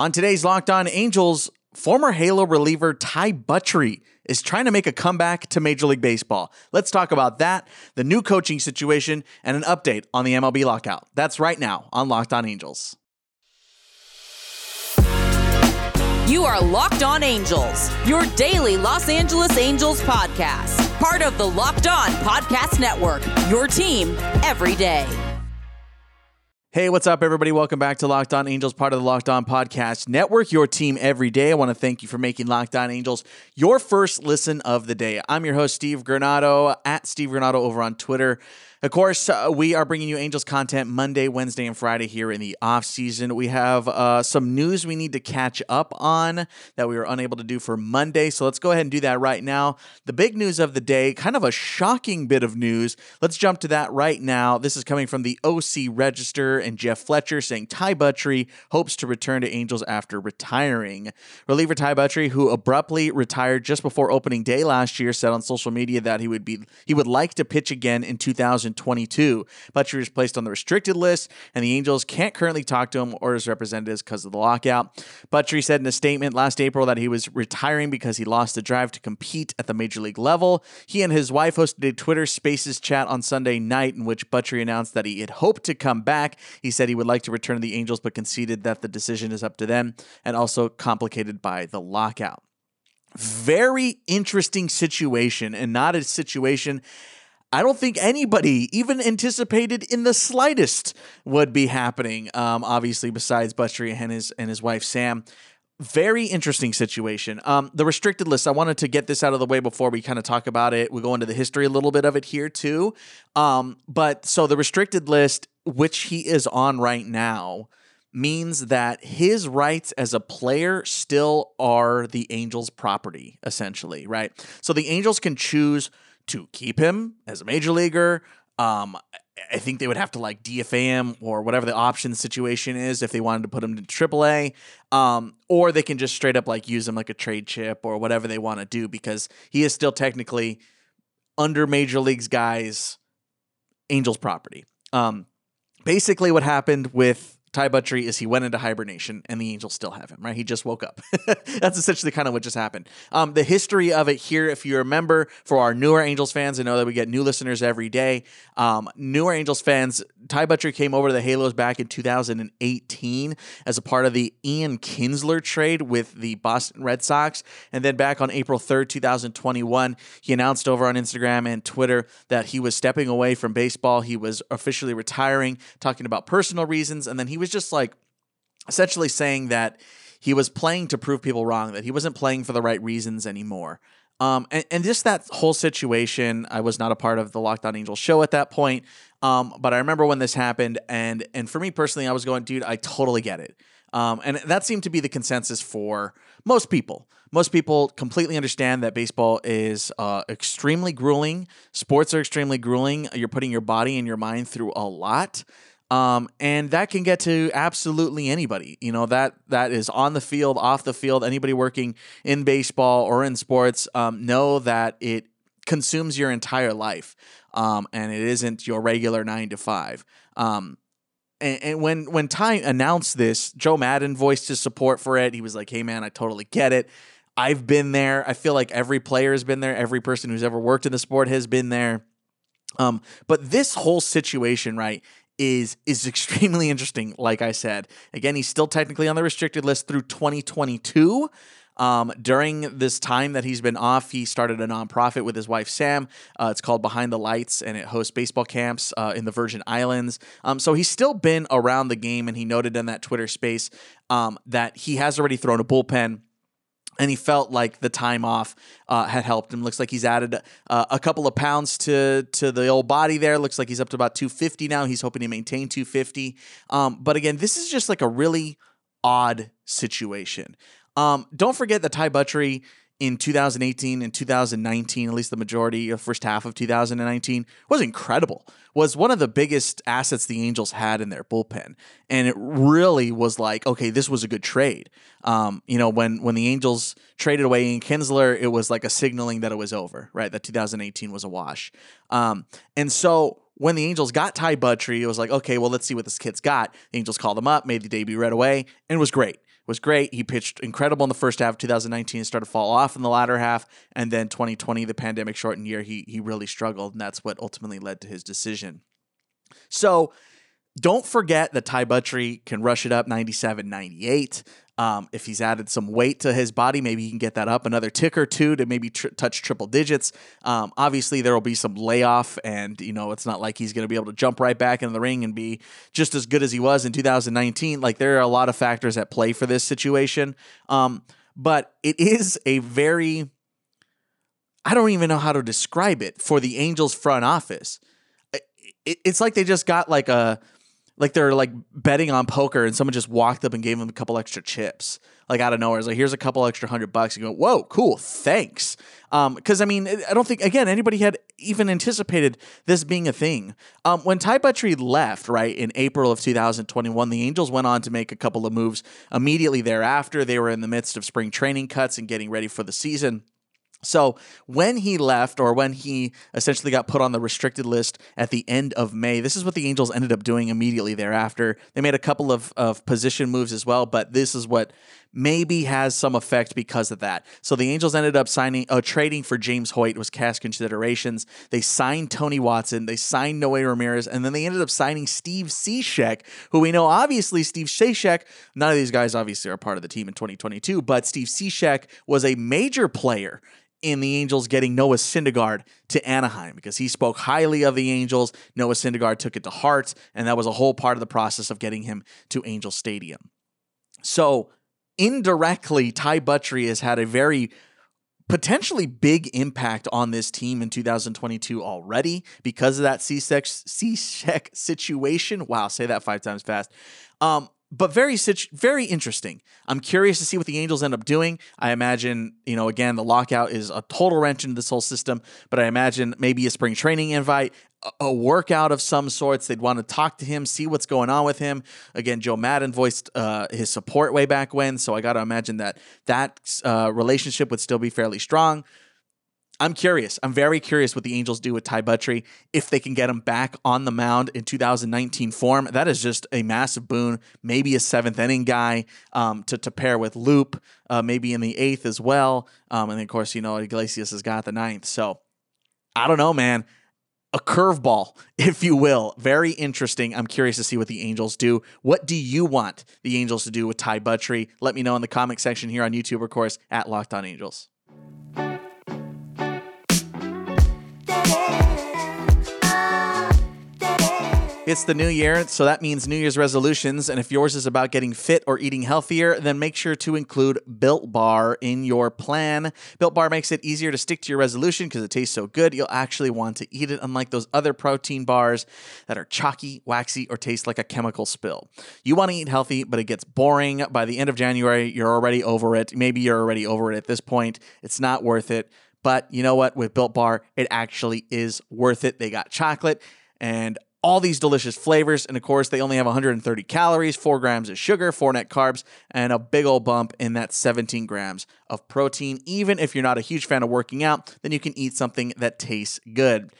On today's Locked On Angels, former Halo reliever Ty Buttrey is trying to make a comeback to Major League Baseball. Let's talk about that, the new coaching situation, and an update on the MLB lockout. That's right now on Locked On Angels. You are Locked On Angels, your daily Los Angeles Angels podcast, part of the Locked On Podcast Network, your team every day. Hey, what's up, everybody? Welcome back to Locked On Angels, part of the Locked On Podcast Network, your team every day. I want to thank you for making Locked On Angels your first listen of the day. I'm your host, Steve Granado, at Steve Granado over on Twitter. Of course, uh, we are bringing you Angels content Monday, Wednesday, and Friday here in the off season. We have uh, some news we need to catch up on that we were unable to do for Monday. So let's go ahead and do that right now. The big news of the day, kind of a shocking bit of news. Let's jump to that right now. This is coming from the OC Register and Jeff Fletcher saying Ty Buttrey hopes to return to Angels after retiring. Reliever Ty Buttrey, who abruptly retired just before opening day last year, said on social media that he would be he would like to pitch again in 2022. Buttrey is placed on the restricted list, and the Angels can't currently talk to him or his representatives because of the lockout. Buttrey said in a statement last April that he was retiring because he lost the drive to compete at the major league level. He and his wife hosted a Twitter Spaces chat on Sunday night in which Buttrey announced that he had hoped to come back. He said he would like to return to the Angels, but conceded that the decision is up to them and also complicated by the lockout very interesting situation and not a situation I don't think anybody even anticipated in the slightest would be happening. Um, obviously, besides Buttrey and his and his wife Sam. Very interesting situation. Um, the restricted list. I wanted to get this out of the way before we kind of talk about it. We go into the history a little bit of it here too. Um, but so the restricted list, which he is on right now, means that his rights as a player still are the Angels' property, essentially, right? So the Angels can choose to keep him as a major leaguer. Um, I think they would have to like DFA him or whatever the option situation is if they wanted to put him to AAA. Um, or they can just straight up like use him like a trade chip or whatever they want to do because he is still technically under major leagues guys Angels property. Um, basically what happened with Ty Buttrey is he went into hibernation and the Angels still have him, right? He just woke up. That's essentially kind of what just happened. Um, the history of it here, if you remember, for our newer Angels fans, I know that we get new listeners every day. Um, newer Angels fans, Ty Buttrey came over to the Halos back in 2018 as a part of the Ian Kinsler trade with the Boston Red Sox. And then back on April 3rd, 2021, he announced over on Instagram and Twitter that he was stepping away from baseball. He was officially retiring, talking about personal reasons. And then he was just like essentially saying that he was playing to prove people wrong, that he wasn't playing for the right reasons anymore. Um, and, and just that whole situation, I was not a part of the Locked On Angels show at that point. Um, but I remember when this happened, and and for me personally, I was going, dude, I totally get it. Um, and that seemed to be the consensus for most people. Most people completely understand that baseball is uh, extremely grueling. Sports are extremely grueling. You're putting your body and your mind through a lot. Um, and that can get to absolutely anybody. You know that that is on the field, off the field. Anybody working in baseball or in sports um, know that it consumes your entire life, um, and it isn't your regular nine to five. Um, and, and, when when Ty announced this, Joe Maddon voiced his support for it. He was like, "Hey, man, I totally get it." I've been there. I feel like every player has been there. Every person who's ever worked in the sport has been there. Um, but this whole situation, right, is is extremely interesting. Like I said, again, he's still technically on the restricted list through 2022. Um, during this time that he's been off, he started a nonprofit with his wife Sam. Uh, it's called Behind the Lights, and it hosts baseball camps uh, in the Virgin Islands. Um, so he's still been around the game, and he noted in that Twitter space um, that he has already thrown a bullpen and he felt like the time off uh, had helped him. Looks like he's added uh, a couple of pounds to to the old body there. Looks like he's up to about 250 now. He's hoping to maintain 250. Um, but again, this is just like a really odd situation. Um, don't forget that Ty Buttrey in 2018 and 2019, at least the majority of first half of 2019, was incredible. Was one of the biggest assets the Angels had in their bullpen, and it really was like, okay, this was a good trade. Um, you know, when when the Angels traded away Ian Kinsler, it was like a signaling that it was over, right? That 2018 was a wash. Um, and so when the Angels got Ty Buttrey, it was like, okay, well, let's see what this kid's got. The Angels called him up, made the debut right away, and it was great was great. He pitched incredible in the first half of 2019 and started to fall off in the latter half. And then 2020, the pandemic shortened year, he he really struggled, and that's what ultimately led to his decision. So don't forget that Ty Buttrey can rush it up 97, 98. Um, if he's added some weight to his body, maybe he can get that up another tick or two to maybe tr- touch triple digits. Um, obviously, there will be some layoff, and you know it's not like he's going to be able to jump right back into the ring and be just as good as he was in 2019. Like there are a lot of factors at play for this situation, um, but it is a very I don't even know how to describe it for the Angels front office. It, it's like they just got like a like they're like betting on poker and someone just walked up and gave them a couple extra chips like out of nowhere. It's like here's a couple extra hundred bucks. You go whoa cool thanks. Um because i mean i don't think again anybody had even anticipated this being a thing. Um when ty Buttrey left right in april of 2021 the angels went on to make a couple of moves immediately thereafter. They were in the midst of spring training cuts and getting ready for the season so when he left, or when he essentially got put on the restricted list at the end of May, this is what the Angels ended up doing immediately thereafter. They made a couple of, of position moves as well, but this is what maybe has some effect because of that. So the Angels ended up signing, uh, trading for James Hoyt was cash considerations. They signed Tony Watson, they signed Noe Ramirez, and then they ended up signing Steve Cishek, who we know obviously Steve Cishek. None of these guys obviously are part of the team in 2022, but Steve Cishek was a major player in the Angels getting Noah Syndergaard to Anaheim because he spoke highly of the Angels. Noah Syndergaard took it to heart, and that was a whole part of the process of getting him to Angel Stadium. So, indirectly, Ty Buttrey has had a very potentially big impact on this team in 2022 already because of that Cishek situation. Wow, say that five times fast. Um, but very very interesting. I'm curious to see what the Angels end up doing. I imagine, you know, again, the lockout is a total wrench into this whole system, but I imagine maybe a spring training invite, a workout of some sorts. They'd want to talk to him, see what's going on with him. Again, Joe Maddon voiced uh, his support way back when, so I got to imagine that that uh, relationship would still be fairly strong. I'm curious. I'm very curious what the Angels do with Ty Buttrey if they can get him back on the mound in 2019 form. That is just a massive boon. Maybe a seventh inning guy um, to to pair with Loup, uh, maybe in the eighth as well. Um, and then of course, you know Iglesias has got the ninth. So I don't know, man. A curveball, if you will. Very interesting. I'm curious to see what the Angels do. What do you want the Angels to do with Ty Buttrey? Let me know in the comment section here on YouTube, of course, at Locked On Angels. It's the new year, so that means New Year's resolutions. And if yours is about getting fit or eating healthier, then make sure to include Built Bar in your plan. Built Bar makes it easier to stick to your resolution because it tastes so good, you'll actually want to eat it, unlike those other protein bars that are chalky, waxy, or taste like a chemical spill. You want to eat healthy, but it gets boring. By the end of January, you're already over it. Maybe you're already over it at this point. It's not worth it. But you know what? With Built Bar, it actually is worth it. They got chocolate and all these delicious flavors. And of course, they only have 130 calories, 4 grams of sugar, 4 net carbs, and a big old bump in that 17 grams of protein. Even if you're not a huge fan of working out, then you can eat something that tastes good.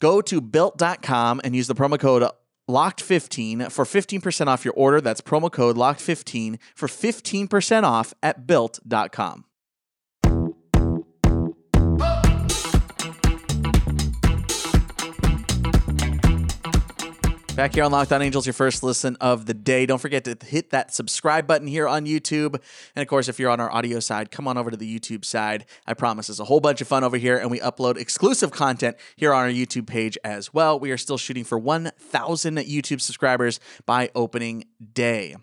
Go to built.com and use the promo code locked15 for 15% off your order. That's promo code locked15 for 15% off at built.com. Back here on Locked On Angels, your first listen of the day. Don't forget to hit that subscribe button here on YouTube. And of course, if you're on our audio side, come on over to the YouTube side. I promise it's a whole bunch of fun over here, and we upload exclusive content here on our YouTube page as well. We are still shooting for 1,000 YouTube subscribers by opening day.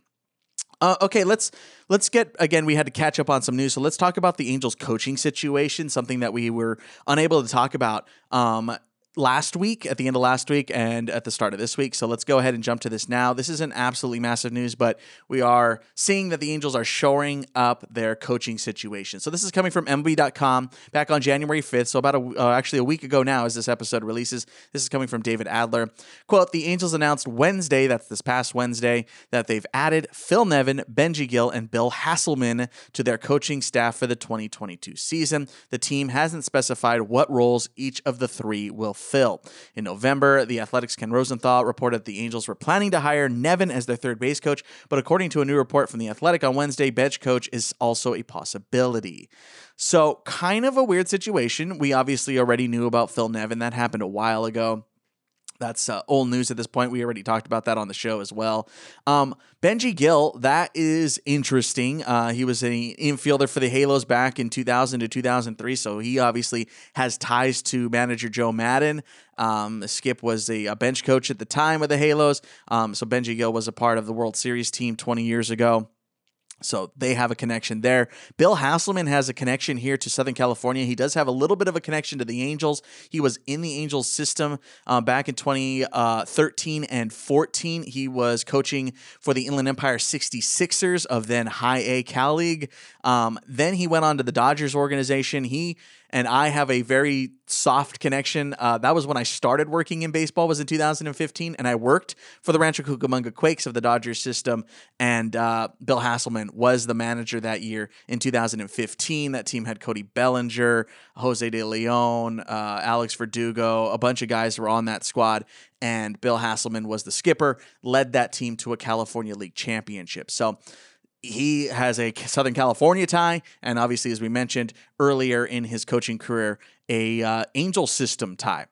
Uh, okay, let's let's get again. We had to catch up on some news, so let's talk about the Angels coaching situation. Something that we were unable to talk about um, last week, at the end of last week, and at the start of this week. So let's go ahead and jump to this now. This isn't absolutely massive news, but we are seeing that the Angels are shoring up their coaching situation. So this is coming from MLB.com back on January 5th. So about a, uh, actually a week ago now, as this episode releases. This is coming from David Adler. Quote: The Angels announced Wednesday, that's this past Wednesday, that they've added Phil Nevin, Benji Gil, and Bill Haselman to their coaching staff for the 2022 season. The team hasn't specified what roles each of the three will Phil. In November, the Athletic's Ken Rosenthal reported the Angels were planning to hire Nevin as their third base coach, but according to a new report from the Athletic on Wednesday, bench coach is also a possibility. So, kind of a weird situation. We obviously already knew about Phil Nevin. That happened a while ago. That's uh, old news at this point. We already talked about that on the show as well. Um, Benji Gil, that is interesting. Uh, he was an infielder for the Halos back in 2000 to 2003, so he obviously has ties to manager Joe Maddon. Um, Skip was a, a, bench coach at the time of the Halos, um, so Benji Gil was a part of the World Series team 20 years ago. So they have a connection there. Bill Haselman has a connection here to Southern California. He does have a little bit of a connection to the Angels. He was in the Angels system uh, back in 2013 uh, and 14. He was coaching for the Inland Empire 66ers of then High A Cal League. Um, then he went on to the Dodgers organization. He and I have a very soft connection. Uh, that was when I started working in baseball. Was in 2015, and I worked for the Rancho Cucamonga Quakes of the Dodgers system. And uh, Bill Haselman was the manager that year in 2015. That team had Cody Bellinger, Jose De Leon, uh, Alex Verdugo, a bunch of guys were on that squad. And Bill Haselman was the skipper, led that team to a California League championship. So he has a Southern California tie, and obviously, as we mentioned earlier in his coaching career, a uh, Angel System tie.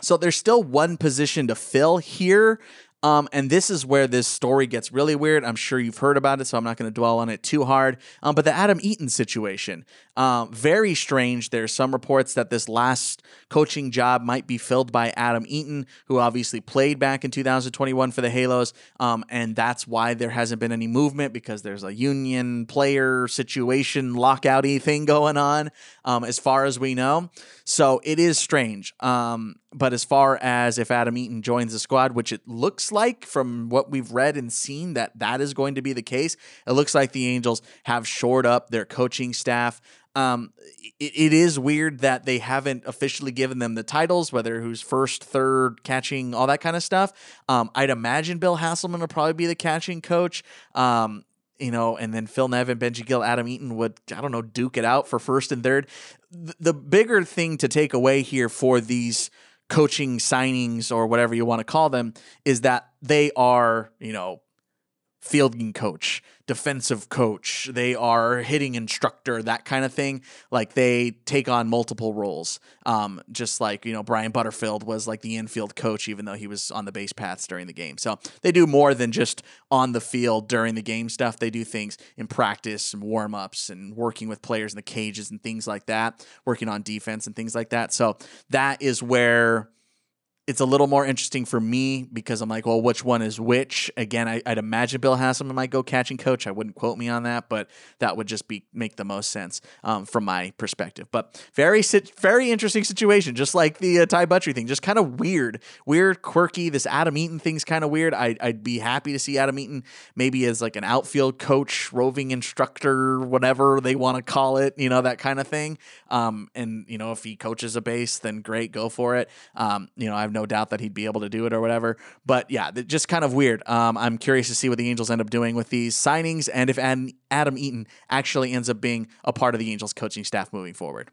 So there's still one position to fill here. Um, and this is where this story gets really weird. I'm sure you've heard about it, so I'm not going to dwell on it too hard. Um, but the Adam Eaton situation, um, very strange. There's some reports that this last coaching job might be filled by Adam Eaton, who obviously played back in 2021 for the Halos. Um, and that's why there hasn't been any movement because there's a union player situation, lockouty thing going on, um, as far as we know. So it is strange. Um, but as far as if Adam Eaton joins the squad, which it looks like from what we've read and seen that that is going to be the case, it looks like the Angels have shored up their coaching staff. Um, it, it is weird that they haven't officially given them the titles, whether who's first, third, catching, all that kind of stuff. Um, I'd imagine Bill Haselman will probably be the catching coach. Um, you know, and then Phil Nevin, Benji Gil, Adam Eaton would, I don't know, duke it out for first and third. The bigger thing to take away here for these coaching signings or whatever you want to call them is that they are, you know, fielding coach, defensive coach, they are hitting instructor, that kind of thing. Like they take on multiple roles. Um, just like, you know, Brian Butterfield was like the infield coach, even though he was on the base paths during the game. So they do more than just on the field during the game stuff. They do things in practice and warm ups and working with players in the cages and things like that, working on defense and things like that. So that is where it's a little more interesting for me because I'm like, well, which one is which? Again, I, would imagine Bill Haselman might go catching coach. I wouldn't quote me on that, but that would just be make the most sense um, from my perspective. But very very interesting situation, just like the uh, Ty Buttrey thing, just kind of weird, weird, quirky. This Adam Eaton thing's kind of weird. I, I'd be happy to see Adam Eaton maybe as like an outfield coach, roving instructor, whatever they want to call it, you know, that kind of thing. Um, and you know, if he coaches a base, then great, go for it. Um, you know, I've have no doubt that he'd be able to do it or whatever. But yeah, just kind of weird. Um, I'm curious to see what the Angels end up doing with these signings and if Adam Eaton actually ends up being a part of the Angels coaching staff moving forward.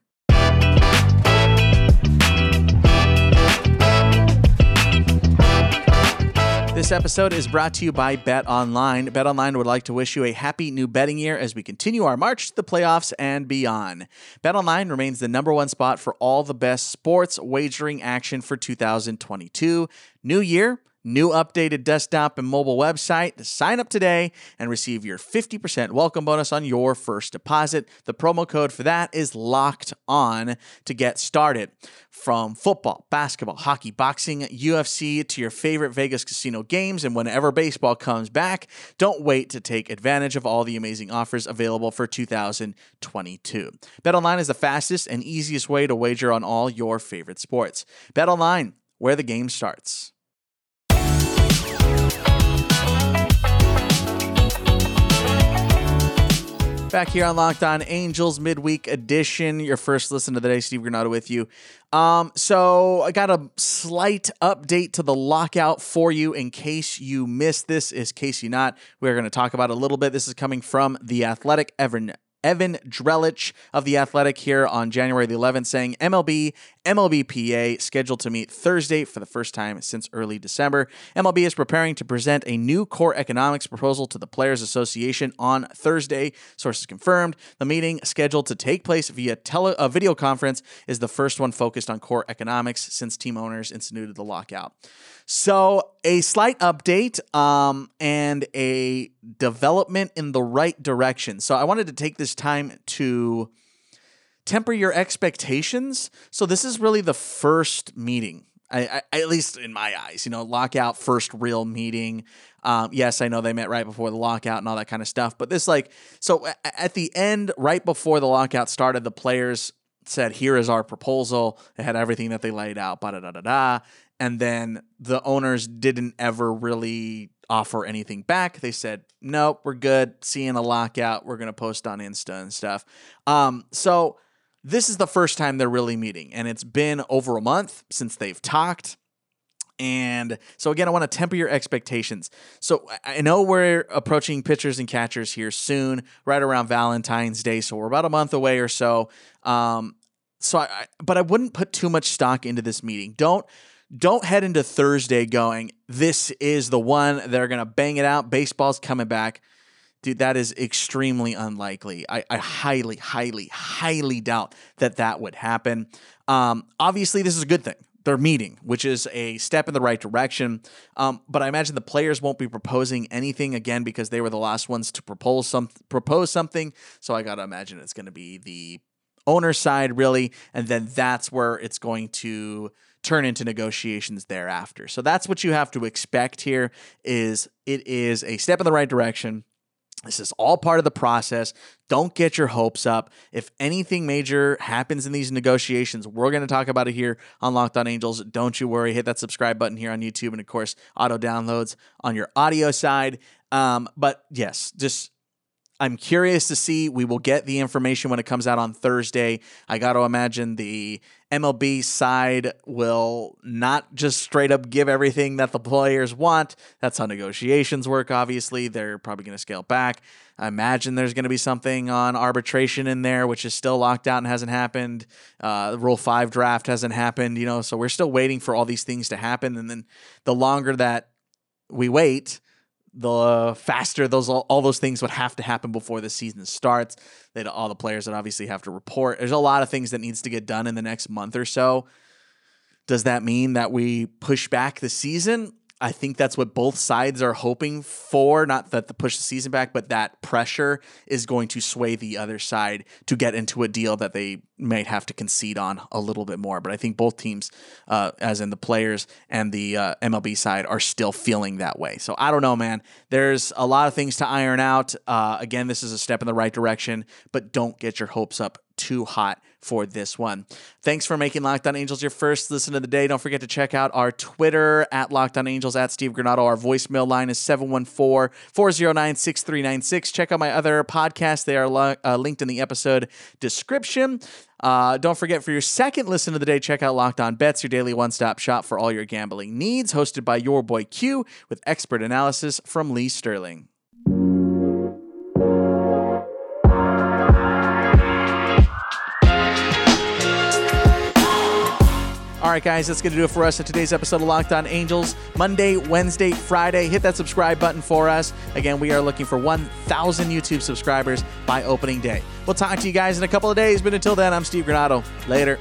This episode is brought to you by Bet Online. Bet Online would like to wish you a happy new betting year as we continue our march to the playoffs and beyond. Bet Online remains the number one spot for all the best sports wagering action for 2022. New year, New updated desktop and mobile website. Sign up today and receive your 50% welcome bonus on your first deposit. The promo code for that is locked on to get started. From football, basketball, hockey, boxing, UFC to your favorite Vegas casino games, and whenever baseball comes back, don't wait to take advantage of all the amazing offers available for 2022. BetOnline is the fastest and easiest way to wager on all your favorite sports. BetOnline, where the game starts. Back here on Locked On Angels midweek edition, your first listen of the day. Steve Granado with you. Um, so I got a slight update to the lockout for you in case you missed this. Is case you not, we're going to talk about a little bit. This is coming from the Athletic. Evan Evan Drellich of The Athletic here on January the 11th saying MLB, MLBPA scheduled to meet Thursday for the first time since early December. MLB is preparing to present a new core economics proposal to the Players Association on Thursday. Sources confirmed the meeting scheduled to take place via tele- a video conference is the first one focused on core economics since team owners instituted the lockout. So, a slight update um, and a development in the right direction. So, I wanted to take this time to temper your expectations. So, this is really the first meeting. I, I, at least in my eyes, you know, lockout first real meeting. Um, yes, I know they met right before the lockout and all that kind of stuff, but this like so at the end, right before the lockout started, the players said, "Here is our proposal." It had everything that they laid out, da da da da and then the owners didn't ever really offer anything back. They said, "Nope, we're good. Seeing a lockout. We're gonna post on Insta and stuff." Um, so this is the first time they're really meeting, and it's been over a month since they've talked. And so again, I want to temper your expectations. So I know we're approaching pitchers and catchers here soon, right around Valentine's Day. So we're about a month away or so. Um, so I, but I wouldn't put too much stock into this meeting. Don't don't head into Thursday going, this is the one. They're going to bang it out. Baseball's coming back. Dude, that is extremely unlikely. I, I highly, highly, highly doubt that that would happen. Um, obviously, this is a good thing. They're meeting, which is a step in the right direction. Um, but I imagine the players won't be proposing anything again because they were the last ones to propose some propose something. So I gotta imagine it's going to be the owner side really, and then that's where it's going to turn into negotiations thereafter. So that's what you have to expect here is it is a step in the right direction. This is all part of the process. Don't get your hopes up. If anything major happens in these negotiations, we're going to talk about it here on Locked On Angels. Don't you worry. Hit that subscribe button here on YouTube and, of course, auto downloads on your audio side. Um, but yes, just I'm curious to see. We will get the information when it comes out on Thursday. I got to imagine the MLB side will not just straight up give everything that the players want. That's how negotiations work, obviously. They're probably going to scale back. I imagine there's going to be something on arbitration in there, which is still locked out and hasn't happened. Uh, Rule 5 draft hasn't happened, you know, so we're still waiting for all these things to happen. And then the longer that we wait, the faster those all, all, those things would have to happen before the season starts. That all the players would obviously have to report. There's a lot of things that needs to get done in the next month or so. Does that mean that we push back the season? I think that's what both sides are hoping for. Not that the push the season back, but that pressure is going to sway the other side to get into a deal that they might have to concede on a little bit more. But I think both teams, uh, as in the players and the uh, MLB side, are still feeling that way. So I don't know, man. There's a lot of things to iron out. Uh, again, this is a step in the right direction, but don't get your hopes up too hot for this one. Thanks for making Locked On Angels your first listen of the day. Don't forget to check out our Twitter at Locked On Angels at Steve Granado. Our voicemail line is 714 409 6396. Check out my other podcasts, they are lo- uh, linked in the episode description. Uh, don't forget for your second listen of the day, check out Locked On Bets, your daily one stop shop for all your gambling needs, hosted by your boy Q with expert analysis from Lee Sterling. Right, guys, that's going to do it for us at today's episode of Locked On Angels. Monday, Wednesday, Friday. Hit that subscribe button for us. Again, we are looking for 1,000 YouTube subscribers by opening day. We'll talk to you guys in a couple of days, but until then, I'm Steve Granado. Later.